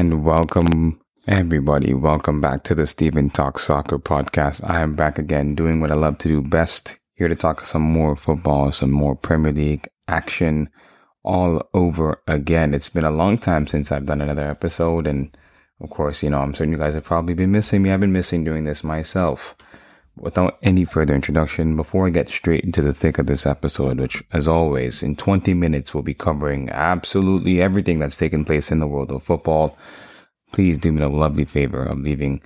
And welcome, everybody. Welcome back to the Stephen Talk Soccer podcast. I am back again doing what I love to do best. Here to talk some more football, some more Premier League action all over again. It's been a long time since I've done another episode. And of course, you know, I'm certain you guys have probably been missing me. I've been missing doing this myself. Without any further introduction, before I get straight into the thick of this episode, which as always, in 20 minutes, we'll be covering absolutely everything that's taken place in the world of football, please do me the lovely favor of leaving,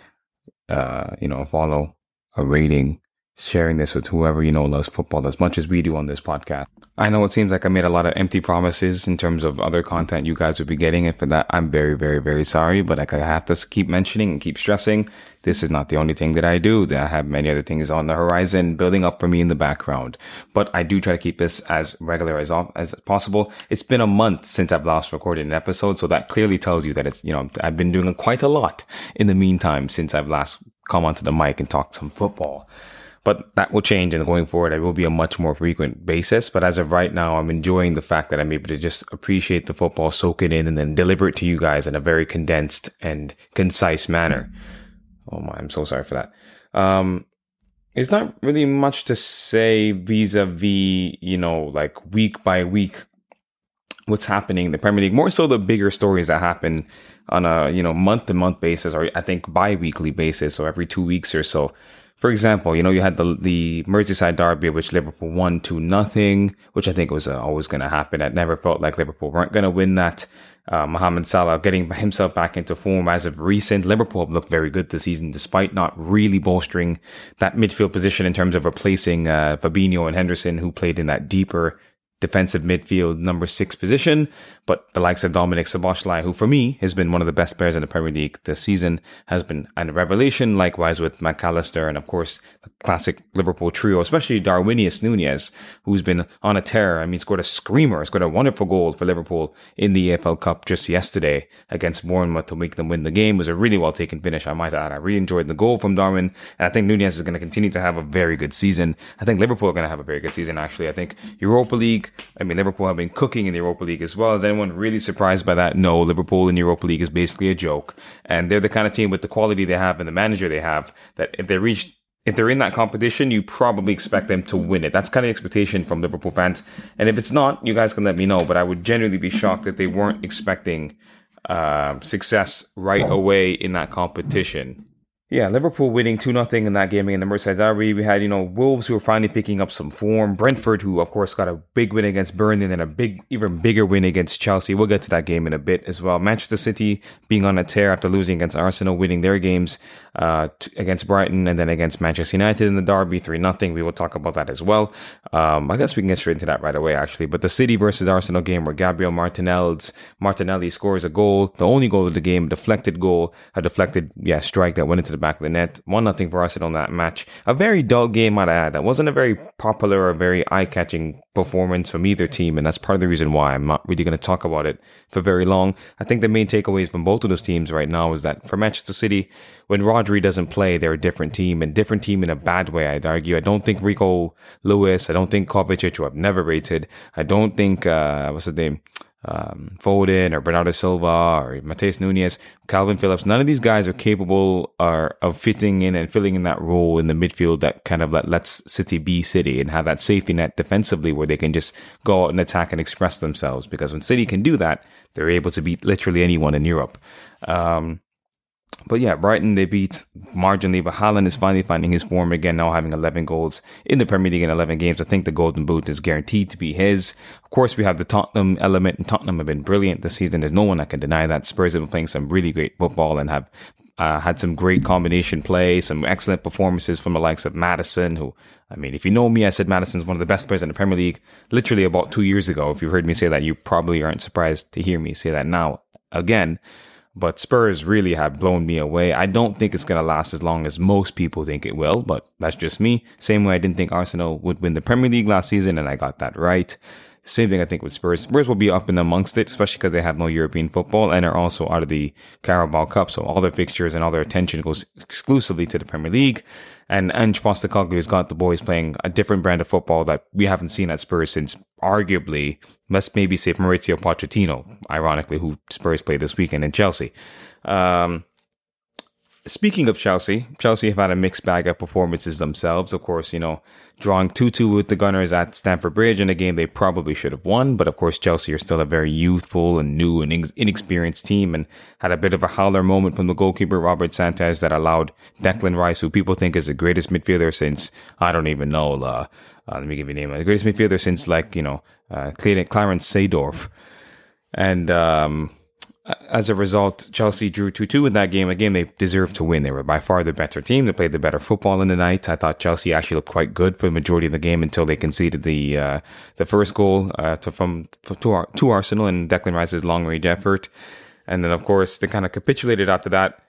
uh, you know, a follow, a rating, sharing this with whoever you know loves football as much as we do on this podcast. I know it seems like I made a lot of empty promises in terms of other content you guys would be getting, and for that, I'm very, very, very sorry. But like I have to keep mentioning and keep stressing, this is not the only thing that I do. I have many other things on the horizon building up for me in the background. But I do try to keep this as regular as as possible. It's been a month since I've last recorded an episode, so that clearly tells you that it's you know I've been doing quite a lot in the meantime since I've last come onto the mic and talked some football. But that will change and going forward, it will be a much more frequent basis. But as of right now, I'm enjoying the fact that I'm able to just appreciate the football, soak it in, and then deliver it to you guys in a very condensed and concise manner. Oh my, I'm so sorry for that. Um, there's not really much to say vis-a-vis, you know, like week by week what's happening in the Premier League. More so the bigger stories that happen on a, you know, month to month basis or I think bi-weekly basis or every two weeks or so for example, you know, you had the the Merseyside derby, which Liverpool won to nothing, which I think was uh, always going to happen. I never felt like Liverpool weren't going to win that. Uh, Mohamed Salah getting himself back into form as of recent. Liverpool have looked very good this season, despite not really bolstering that midfield position in terms of replacing uh, Fabinho and Henderson, who played in that deeper defensive midfield number six position. But the likes of Dominic Szoboszlai, who for me has been one of the best players in the Premier League this season, has been a revelation. Likewise with McAllister and of course the classic Liverpool trio, especially Darwinius Nunez, who's been on a tear. I mean, scored a screamer, scored a wonderful goal for Liverpool in the EFL Cup just yesterday against Bournemouth to make them win the game. It was a really well taken finish, I might add. I really enjoyed the goal from Darwin, and I think Nunez is going to continue to have a very good season. I think Liverpool are going to have a very good season. Actually, I think Europa League. I mean, Liverpool have been cooking in the Europa League as well. Is anyone really surprised by that? No, Liverpool in the Europa League is basically a joke. And they're the kind of team with the quality they have and the manager they have that if they reach, if they're in that competition, you probably expect them to win it. That's kind of the expectation from Liverpool fans. And if it's not, you guys can let me know. But I would genuinely be shocked that they weren't expecting uh, success right away in that competition. Yeah, Liverpool winning 2 0 in that game in the Merseyside Derby. We had, you know, Wolves who were finally picking up some form. Brentford, who of course got a big win against Burnley and a big, even bigger win against Chelsea. We'll get to that game in a bit as well. Manchester City being on a tear after losing against Arsenal, winning their games uh, against Brighton and then against Manchester United in the Derby 3 0. We will talk about that as well. Um, I guess we can get straight into that right away, actually. But the City versus Arsenal game where Gabriel Martinelli's, Martinelli scores a goal, the only goal of the game, deflected goal, a deflected, yeah, strike that went into the back of the net. One nothing for Arsenal in that match. A very dull game, might I add. That wasn't a very popular or very eye catching performance from either team, and that's part of the reason why I'm not really going to talk about it for very long. I think the main takeaways from both of those teams right now is that for Manchester City, when Rodri doesn't play, they're a different team, and different team in a bad way, I'd argue. I don't think Rico Lewis, I don't think Kovacic, who I've never rated, I don't think, uh, what's his name? Um, Foden or Bernardo Silva or Matheus Nunes, Kalvin Phillips, none of these guys are capable are, of fitting in and filling in that role in the midfield that kind of let, lets City be City and have that safety net defensively where they can just go out and attack and express themselves. Because when City can do that, they're able to beat literally anyone in Europe. Um, but yeah, Brighton, they beat marginally, but Haaland is finally finding his form again, now having 11 goals in the Premier League in 11 games. I think the Golden Boot is guaranteed to be his. Of course, we have the Tottenham element, and Tottenham have been brilliant this season. There's no one that can deny that. Spurs have been playing some really great football and have uh, had some great combination play, some excellent performances from the likes of Maddison, who, I mean, if you know me, I said Maddison's one of the best players in the Premier League literally about two years ago. If you've heard me say that, you probably aren't surprised to hear me say that now again. But Spurs really have blown me away. I don't think it's going to last as long as most people think it will, but that's just me. Same way I didn't think Arsenal would win the Premier League last season, and I got that right. Same thing, I think, with Spurs. Spurs will be up in amongst it, especially because they have no European football and are also out of the Carabao Cup. So all their fixtures and all their attention goes exclusively to the Premier League. And Ange Postecoglou has got the boys playing a different brand of football that we haven't seen at Spurs since arguably, let's maybe say Mauricio Pochettino, ironically, who Spurs played this weekend in Chelsea. Um, Speaking of Chelsea, Chelsea have had a mixed bag of performances themselves. Of course, you know, drawing 2 2 with the Gunners at Stamford Bridge in a game they probably should have won. But of course, Chelsea are still a very youthful and new and inexperienced team and had a bit of a howler moment from the goalkeeper, Robert Sanchez, that allowed Declan Rice, who people think is the greatest midfielder since, I don't even know, uh, uh, let me give you a name, the greatest midfielder since, like, you know, uh, Clarence Seedorf. And, um, as a result, Chelsea drew 2 2 in that game, a game they deserved to win. They were by far the better team. They played the better football in the night. I thought Chelsea actually looked quite good for the majority of the game until they conceded the uh, the first goal uh, to, from to, to Arsenal and Declan Rice's long range effort. And then, of course, they kind of capitulated after that.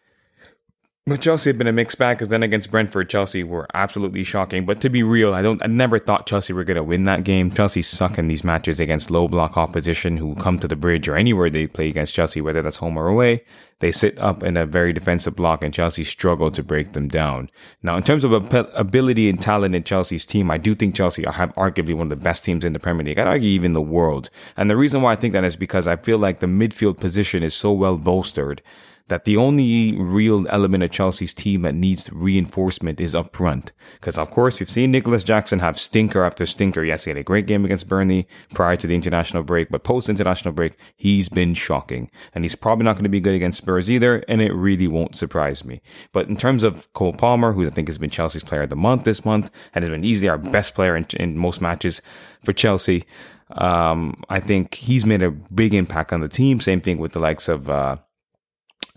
But Chelsea had been a mixed bag because then against Brentford, Chelsea were absolutely shocking. But to be real, I don't, I never thought Chelsea were going to win that game. Chelsea suck in these matches against low block opposition who come to the bridge or anywhere they play against Chelsea, whether that's home or away. They sit up in a very defensive block and Chelsea struggle to break them down. Now, in terms of ability and talent in Chelsea's team, I do think Chelsea have arguably one of the best teams in the Premier League. I'd argue even the world. And the reason why I think that is because I feel like the midfield position is so well bolstered that the only real element of Chelsea's team that needs reinforcement is up front. Because of course, we've seen Nicolas Jackson have stinker after stinker. Yes, he had a great game against Burnley prior to the international break, but post international break, he's been shocking. And he's probably not going to be good against Spurs either, and it really won't surprise me. But in terms of Cole Palmer, who I think has been Chelsea's player of the month this month, and has been easily our best player in, in most matches for Chelsea, um, I think he's made a big impact on the team. Same thing with the likes of, uh,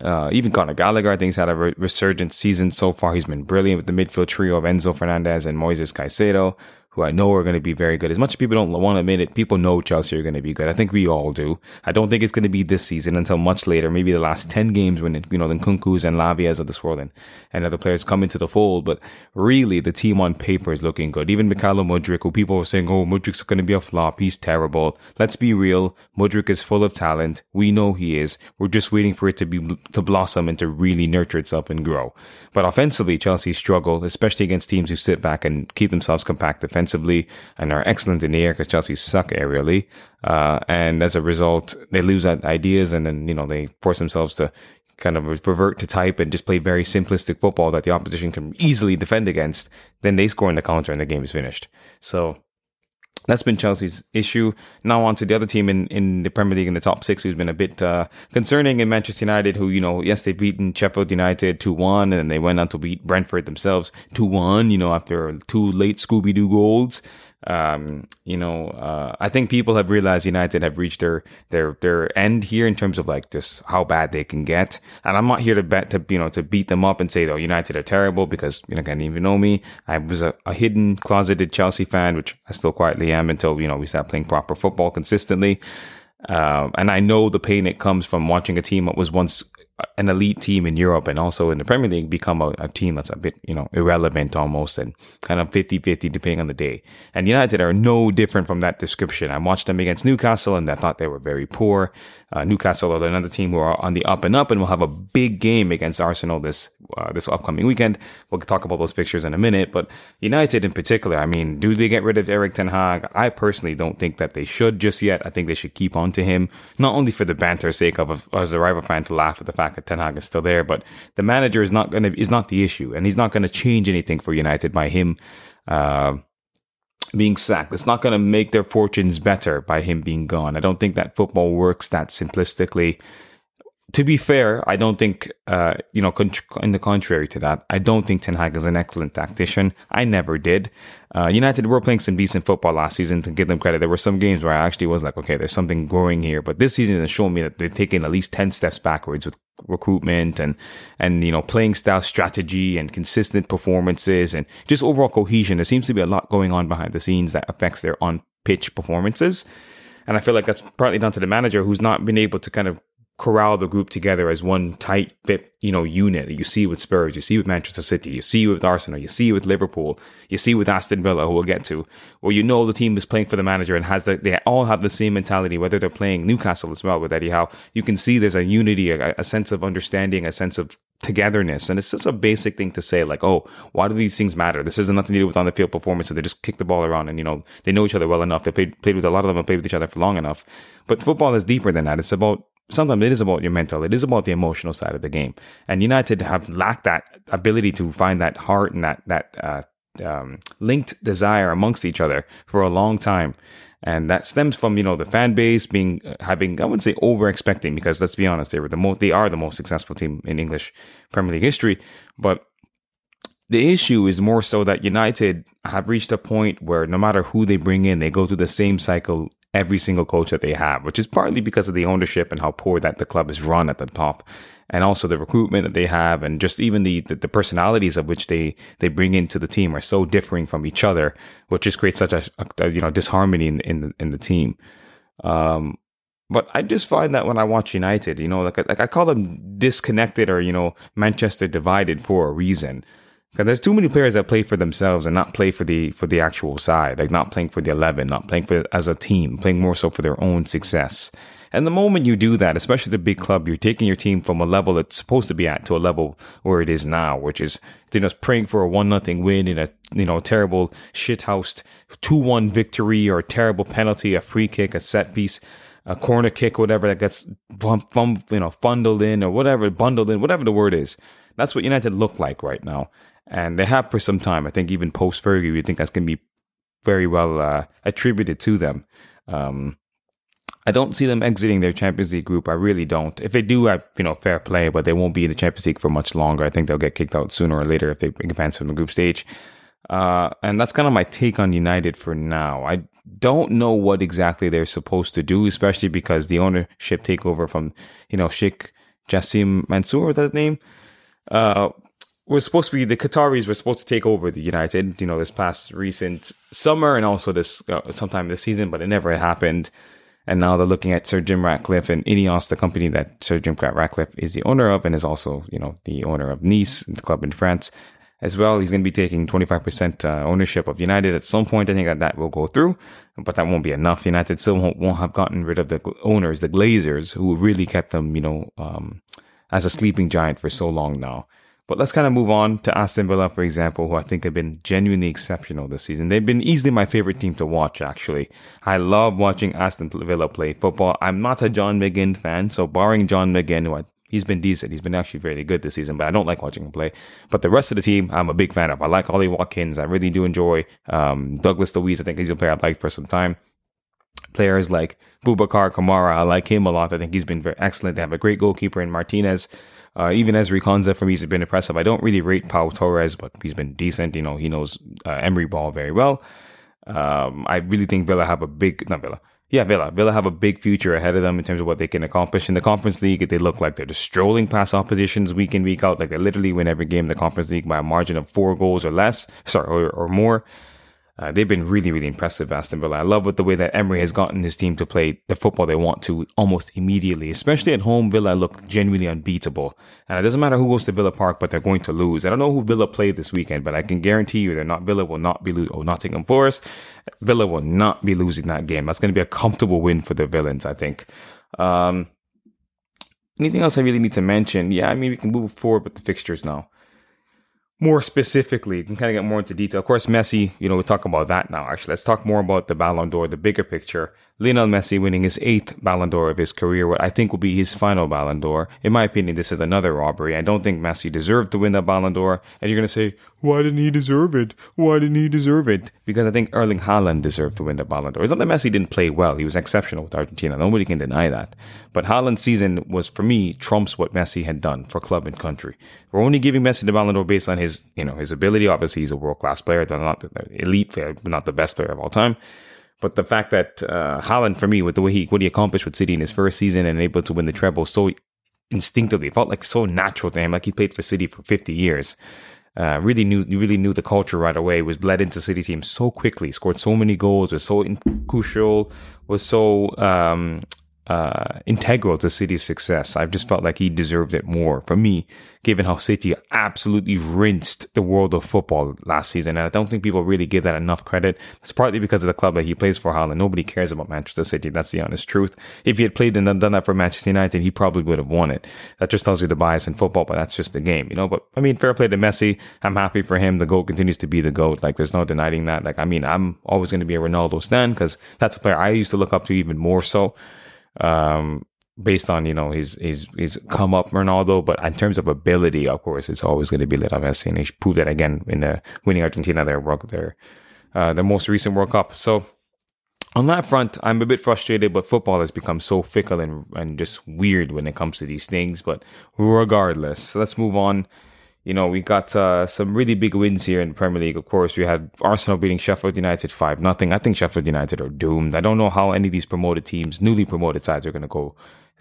uh, even Conor Gallagher, I think, had a re- resurgent season so far. He's been brilliant with the midfield trio of Enzo Fernandez and Moises Caicedo who I know are going to be very good. As much as people don't want to admit it, people know Chelsea are going to be good. I think we all do. I don't think it's going to be this season until much later, maybe the last 10 games when, you know, the Nkunkus and Lavias of this world and, and other players come into the fold. But really, the team on paper is looking good. Even Mykhailo Mudryk, who people were saying, oh, Mudryk's going to be a flop. He's terrible. Let's be real. Mudryk is full of talent. We know he is. We're just waiting for it to be, to blossom and to really nurture itself and grow. But offensively, Chelsea struggle, especially against teams who sit back and keep themselves compact defensively and are excellent in the air because Chelsea suck aerially. Uh, and as a result, they lose ideas and then, you know, they force themselves to kind of revert to type and just play very simplistic football that the opposition can easily defend against. Then they score in the counter and the game is finished. So that's been Chelsea's issue. Now on to the other team in, in the Premier League in the top six who's been a bit uh, concerning in Manchester United, who, you know, yes, they've beaten Sheffield United 2-1 and they went on to beat Brentford themselves 2-1, you know, after two late Scooby-Doo goals um, you know, uh, I think people have realized United have reached their their their end here in terms of like just how bad they can get. And I'm not here to bet to you know to beat them up and say, though United are terrible because you know, can't even know me. I was a, a hidden closeted Chelsea fan, which I still quietly am until you know we start playing proper football consistently. Uh, and I know the pain it comes from watching a team that was once an elite team in Europe and also in the Premier League become a, a, team that's a bit, you know, irrelevant almost and kind of 50-50 depending on the day. And United are no different from that description. I watched them against Newcastle and I thought they were very poor. Uh, Newcastle are another team who are on the up and up and will have a big game against Arsenal this uh, this upcoming weekend. We'll talk about those pictures in a minute, but United in particular, I mean, do they get rid of Erik Ten Hag? I personally don't think that they should just yet. I think they should keep on to him, not only for the banter sake of, as a rival fan to laugh at the fact that Ten Hag is still there, but the manager is not going to is not the issue, and he's not going to change anything for United by him. Uh, being sacked. It's not going to make their fortunes better by him being gone. I don't think that football works that simplistically. To be fair, I don't think, uh, you know, in the contrary to that, I don't think Ten Hag is an excellent tactician. I never did. Uh, United were playing some decent football last season to give them credit. There were some games where I actually was like, okay, there's something growing here. But this season has shown me that they've taken at least 10 steps backwards with recruitment and, and, you know, playing style strategy and consistent performances and just overall cohesion. There seems to be a lot going on behind the scenes that affects their on pitch performances. And I feel like that's partly down to the manager who's not been able to kind of corral the group together as one tight fit, you know, unit. You see with Spurs, you see with Manchester City, you see with Arsenal, you see with Liverpool, you see with Aston Villa, who we'll get to, where you know the team is playing for the manager and has the, they all have the same mentality, whether they're playing Newcastle as well with Eddie Howe. You can see there's a unity, a, a sense of understanding, a sense of togetherness. And it's just a basic thing to say, like, oh, why do these things matter? This has nothing to do with on the field performance. So they just kick the ball around and, you know, they know each other well enough. They played, played with a lot of them and played with each other for long enough. But football is deeper than that. It's about sometimes it is about your mental. It is about the emotional side of the game. And United have lacked that ability to find that heart and that that uh, um, linked desire amongst each other for a long time. And that stems from you know the fan base being uh, having I wouldn't say over expecting because let's be honest they were the most they are the most successful team in English Premier League history, but the issue is more so that United have reached a point where no matter who they bring in, they go through the same cycle every single coach that they have, which is partly because of the ownership and how poor that the club is run at the top. And also the recruitment that they have and just even the, the, the personalities of which they, they bring into the team are so differing from each other, which just creates such a, a you know, disharmony in, in the, in the team. Um, but I just find that when I watch United, you know, like, like I call them disconnected or, you know, Manchester divided for a reason. Because there's too many players that play for themselves and not play for the for the actual side, like not playing for the eleven, not playing for as a team, playing more so for their own success. And the moment you do that, especially the big club, you're taking your team from a level it's supposed to be at to a level where it is now, which is you know praying for a one nothing win in a you know terrible shithoused two one victory or a terrible penalty, a free kick, a set piece, a corner kick, whatever that gets bum, you know bundled in or whatever bundled in, whatever the word is. That's what United look like right now and they have for some time. I think even post Fergie, we think that's going to be very well uh, attributed to them. Um, I don't see them exiting their Champions League group. I really don't. If they do, I you know fair play, but they won't be in the Champions League for much longer. I think they'll get kicked out sooner or later if they advance from the group stage. Uh, and that's kind of my take on United for now. I don't know what exactly they're supposed to do, especially because the ownership takeover from you know Sheikh Jassim Mansour, was that name? Uh, was supposed to be the Qataris were supposed to take over the United, you know, this past recent summer and also this uh, sometime this season, but it never happened. And now they're looking at Sir Jim Ratcliffe and Ineos, the company that Sir Jim Ratcliffe is the owner of and is also, you know, the owner of Nice, the club in France as well. He's going to be taking 25% uh, ownership of United at some point. I think that that will go through, but that won't be enough. United still won't, won't have gotten rid of the owners, the Glazers, who really kept them, you know, um, as a sleeping giant for so long now. But let's kind of move on to Aston Villa, for example, who I think have been genuinely exceptional this season. They've been easily my favorite team to watch, actually. I love watching Aston Villa play football. I'm not a John McGinn fan, so barring John McGinn, who I, he's been decent. He's been actually very good this season, but I don't like watching him play. But the rest of the team, I'm a big fan of. I like Ollie Watkins. I really do enjoy um, Douglas Luiz. I think he's a player I've liked for some time players like Boubacar Kamara. I like him a lot. I think he's been very excellent. They have a great goalkeeper in Martinez. Uh, even Ezri Konsa for me has been impressive. I don't really rate Pau Torres, but he's been decent. You know, he knows uh, Emery ball very well. Um, I really think Villa have a big, not Villa, yeah, Villa. Villa have a big future ahead of them in terms of what they can accomplish in the Conference League. They look like they're just strolling past oppositions week in week out. Like they literally win every game in the Conference League by a margin of four goals or less, sorry, or, or more. Uh, they've been really, really impressive, Aston Villa. I love with the way that Emery has gotten his team to play the football they want to almost immediately. Especially at home, Villa look genuinely unbeatable. And it doesn't matter who goes to Villa Park, but they're going to lose. I don't know who Villa played this weekend, but I can guarantee you they're not Villa will not be losing. Oh, Nottingham Forest, Villa will not be losing that game. That's going to be a comfortable win for the villains, I think. Um, anything else I really need to mention? Yeah, I mean we can move forward with the fixtures now more specifically, you can kind of get more into detail. Of course, Messi, you know, we'll talk about that now. Actually, let's talk more about the Ballon d'Or, the bigger picture. Lionel Messi winning his eighth Ballon d'Or of his career, what I think will be his final Ballon d'Or. In my opinion, this is another robbery. I don't think Messi deserved to win the Ballon d'Or. And you're going to say, why didn't he deserve it? Why didn't he deserve it? Because I think Erling Haaland deserved to win the Ballon d'Or. It's not that Messi didn't play well. He was exceptional with Argentina. Nobody can deny that. But Haaland's season was, for me, trumps what Messi had done for club and country. We're only giving Messi the Ballon d'Or based on his, you know, his ability. Obviously, he's a world-class player. Not the elite player, but not the best player of all time. But the fact that uh, Haaland, for me, with the way he what he accomplished with City in his first season and able to win the treble so instinctively, felt like so natural to him, like he played for City for 50 years. Uh, really knew, really knew the culture right away. Was bled into City team so quickly. Scored so many goals. Was so crucial. Was so um, uh, integral to City's success. I've just felt like he deserved it more for me, given how City absolutely rinsed the world of football last season. And I don't think people really give that enough credit. It's partly because of the club that he plays for, Haaland. Nobody cares about Manchester City. That's the honest truth. If he had played and done that for Manchester United, he probably would have won it. That just tells you the bias in football, but that's just the game, you know. But I mean, fair play to Messi. I'm happy for him. The GOAT continues to be the GOAT. Like, there's no denying that. Like, I mean, I'm always going to be a Ronaldo stan because that's a player I used to look up to even more so um, based on you know his his his come up Ronaldo, but in terms of ability, of course, it's always going to be Lionel Messi, and he proved that again in the winning Argentina their world their uh, their most recent World Cup. So on that front, I'm a bit frustrated, but football has become so fickle and and just weird when it comes to these things. But regardless, let's move on you know, we got uh, some really big wins here in the Premier League. Of course, we had Arsenal beating Sheffield United 5 nothing. I think Sheffield United are doomed. I don't know how any of these promoted teams, newly promoted sides, are going to go,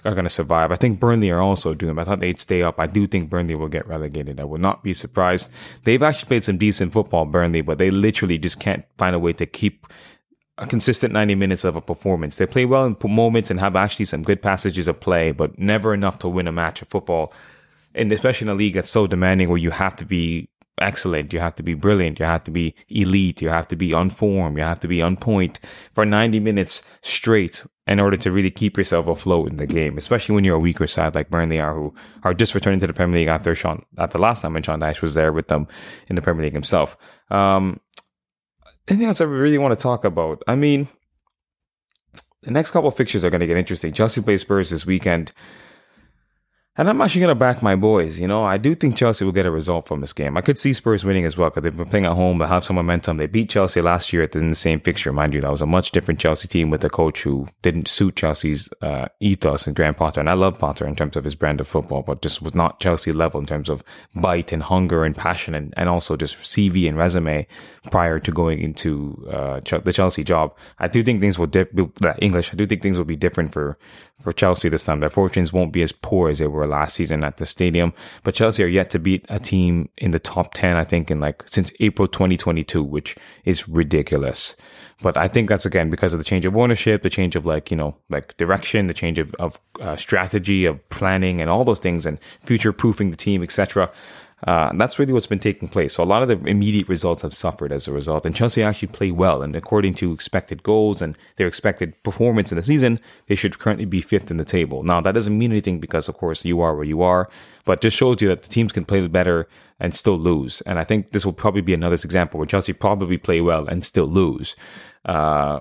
are going to survive. I think Burnley are also doomed. I thought they'd stay up. I do think Burnley will get relegated. I would not be surprised. They've actually played some decent football, Burnley, but they literally just can't find a way to keep a consistent 90 minutes of a performance. They play well in moments and have actually some good passages of play, but never enough to win a match of football and especially in a league that's so demanding where you have to be excellent, you have to be brilliant, you have to be elite, you have to be on form, you have to be on point for 90 minutes straight in order to really keep yourself afloat in the game, especially when you're a weaker side like Burnley are, who are just returning to the Premier League after Sean, after last time when Sean Dyche was there with them in the Premier League himself. Um, anything else I really want to talk about? I mean, the next couple of fixtures are going to get interesting. Chelsea plays Spurs this weekend. And I'm actually going to back my boys. You know, I do think Chelsea will get a result from this game. I could see Spurs winning as well because they've been playing at home. They have some momentum. They beat Chelsea last year in the same fixture, mind you. That was a much different Chelsea team with a coach who didn't suit Chelsea's uh, ethos and Graham Potter. And I love Potter in terms of his brand of football, but just was not Chelsea level in terms of bite and hunger and passion and, and also just CV and resume prior to going into uh, the Chelsea job. I do think things will dip, English. I do think things will be different for for Chelsea this time. Their fortunes won't be as poor as they were last season at the stadium. But Chelsea are yet to beat a team in the top 10, I think, in like since April 2022, which is ridiculous. But I think that's again because of the change of ownership, the change of like, you know, like direction, the change of, of uh, strategy, of planning, and all those things, and future proofing the team, etc. Uh, that's really what's been taking place. So a lot of the immediate results have suffered as a result. And Chelsea actually play well. And according to expected goals and their expected performance in the season, they should currently be fifth in the table. Now, that doesn't mean anything because, of course, you are where you are, but just shows you that the teams can play better and still lose. And I think this will probably be another example where Chelsea probably play well and still lose. Uh,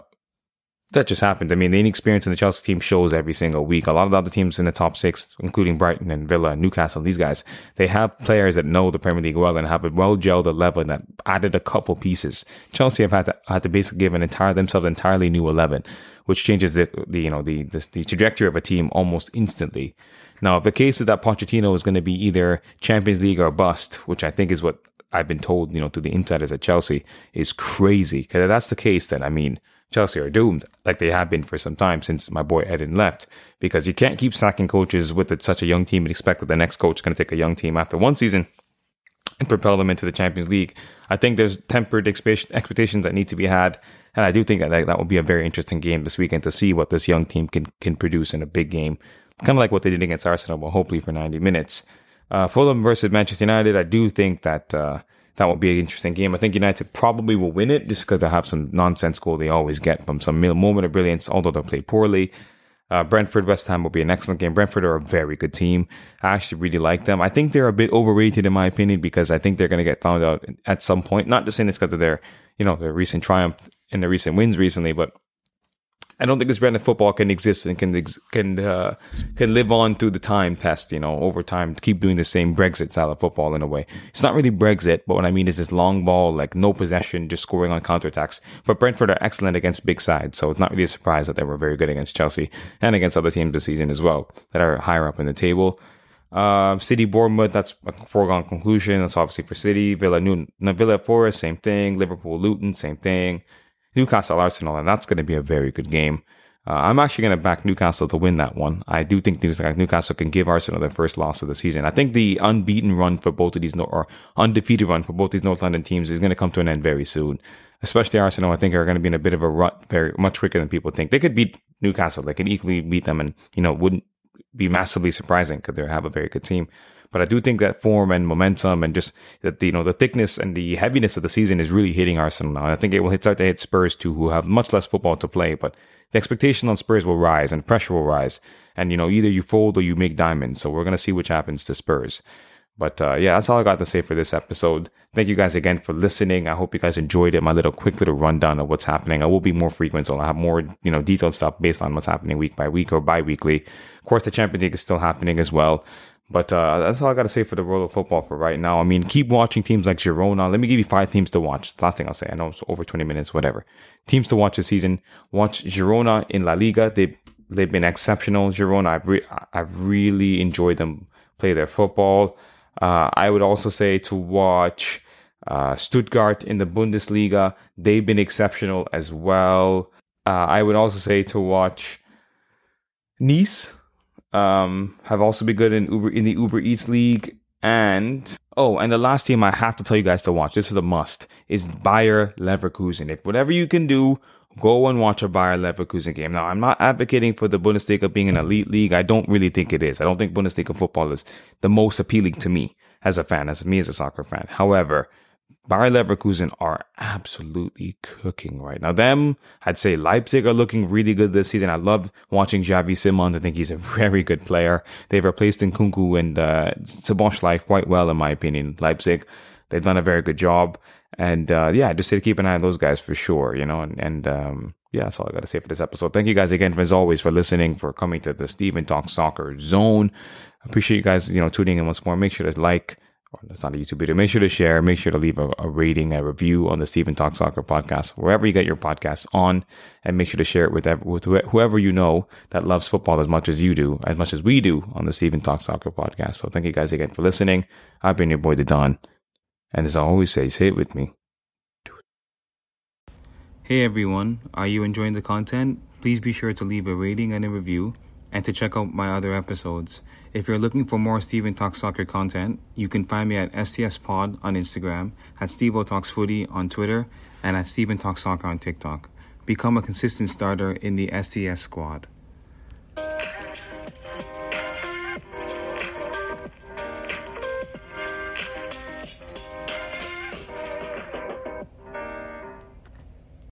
that just happens. I mean, the inexperience in the Chelsea team shows every single week. A lot of the other teams in the top six, including Brighton and Villa and Newcastle, these guys, they have players that know the Premier League well and have a well gelled level that added a couple pieces. Chelsea have had to, had to basically give an entire themselves entirely new eleven, which changes the, the you know the, the the trajectory of a team almost instantly. Now, if the case is that Pochettino is going to be either Champions League or bust, which I think is what I've been told, you know, to the insiders at Chelsea, is crazy. Because if that's the case, then I mean Chelsea are doomed, like they have been for some time since my boy Eden left, because you can't keep sacking coaches with such a young team and expect that the next coach is going to take a young team after one season and propel them into the Champions League. I think there's tempered expectations that need to be had, and I do think that that will be a very interesting game this weekend to see what this young team can can produce in a big game, kind of like what they did against Arsenal, but hopefully for 90 minutes. Uh, Fulham versus Manchester United, I do think that. Uh, that will be an interesting game. I think United probably will win it just because they have some nonsense goal they always get from some moment of brilliance, although they'll play poorly. Uh, Brentford West Ham will be an excellent game. Brentford are a very good team. I actually really like them. I think they're a bit overrated in my opinion because I think they're going to get found out at some point. Not just saying this because of their, you know, their recent triumph and their recent wins recently, but I don't think this brand of football can exist and can can uh, can live on through the time test. You know, over time, to keep doing the same Brexit style of football in a way. It's not really Brexit, but what I mean is this long ball, like no possession, just scoring on counterattacks. But Brentford are excellent against big sides, so it's not really a surprise that they were very good against Chelsea and against other teams this season as well that are higher up in the table. Uh, City Bournemouth, that's a foregone conclusion. That's obviously for City. Villa, New- Villa Forest, same thing. Liverpool, Luton, same thing. Newcastle Arsenal, and that's going to be a very good game. Uh, I'm actually going to back Newcastle to win that one. I do think Newcastle can give Arsenal their first loss of the season. I think the unbeaten run for both of these, or undefeated run for both these North London teams is going to come to an end very soon. Especially Arsenal, I think are going to be in a bit of a rut very much quicker than people think. They could beat Newcastle. They can equally beat them, and you know wouldn't be massively surprising because they have a very good team. But I do think that form and momentum and just that you know the thickness and the heaviness of the season is really hitting Arsenal now. I think it will hit start to hit Spurs too, who have much less football to play, but the expectation on Spurs will rise and pressure will rise. And you know either you fold or you make diamonds. So we're gonna see which happens to Spurs. But uh, yeah, that's all I got to say for this episode. Thank you guys again for listening. I hope you guys enjoyed it. My little quick little rundown of what's happening. I will be more frequent, so I'll have more you know detailed stuff based on what's happening week by week or bi-weekly. Of course, the Champions League is still happening as well. But uh, that's all I got to say for the world of football for right now. I mean, keep watching teams like Girona. Let me give you five teams to watch. last thing I'll say. I know it's over 20 minutes, whatever. Teams to watch this season. Watch Girona in La Liga. They they've been exceptional. Girona, I've re- I've really enjoyed them play their football. Uh, I would also say to watch uh, Stuttgart in the Bundesliga. They've been exceptional as well. Uh, I would also say to watch Nice. Um, have also been good in Uber in the Uber Eats League. And oh, and the last team I have to tell you guys to watch. This is a must. Is Bayer Leverkusen. If whatever you can do, go and watch a Bayer Leverkusen game. Now, I'm not advocating for the Bundesliga being an elite league. I don't really think it is. I don't think Bundesliga football is the most appealing to me as a fan, as me as a soccer fan. However, Bayer Leverkusen are absolutely cooking right now. Them, I'd say Leipzig are looking really good this season. I love watching Xavi Simons. I think he's a very good player. They've replaced Nkunku and uh, Szoboszlai quite well, in my opinion. Leipzig, they've done a very good job. And uh, yeah, just to keep an eye on those guys for sure, you know. And, and um, yeah, that's all I got to say for this episode. Thank you guys again, as always, for listening, for coming to the Stephen Talk Soccer Zone. Appreciate you guys, you know, tuning in once more. Make sure to like, or that's not a YouTube video. Make sure to share. Make sure to leave a, a, rating, a review on the Stephen Talk Soccer podcast, wherever you get your podcasts on, and make sure to share it with with whoever you know that loves football as much as you do, as much as we do on the Stephen Talk Soccer podcast. So thank you guys again for listening. I've been your boy, the Don. And as I always say, say it with me. Hey everyone, are you enjoying the content? Please be sure to leave a rating and a review and to check out my other episodes. If you're looking for more Stephen Talks Soccer content, you can find me at STS Pod on Instagram, at Steve Talks Footy on Twitter, and at Stephen Talks Soccer on TikTok. Become a consistent starter in the STS squad.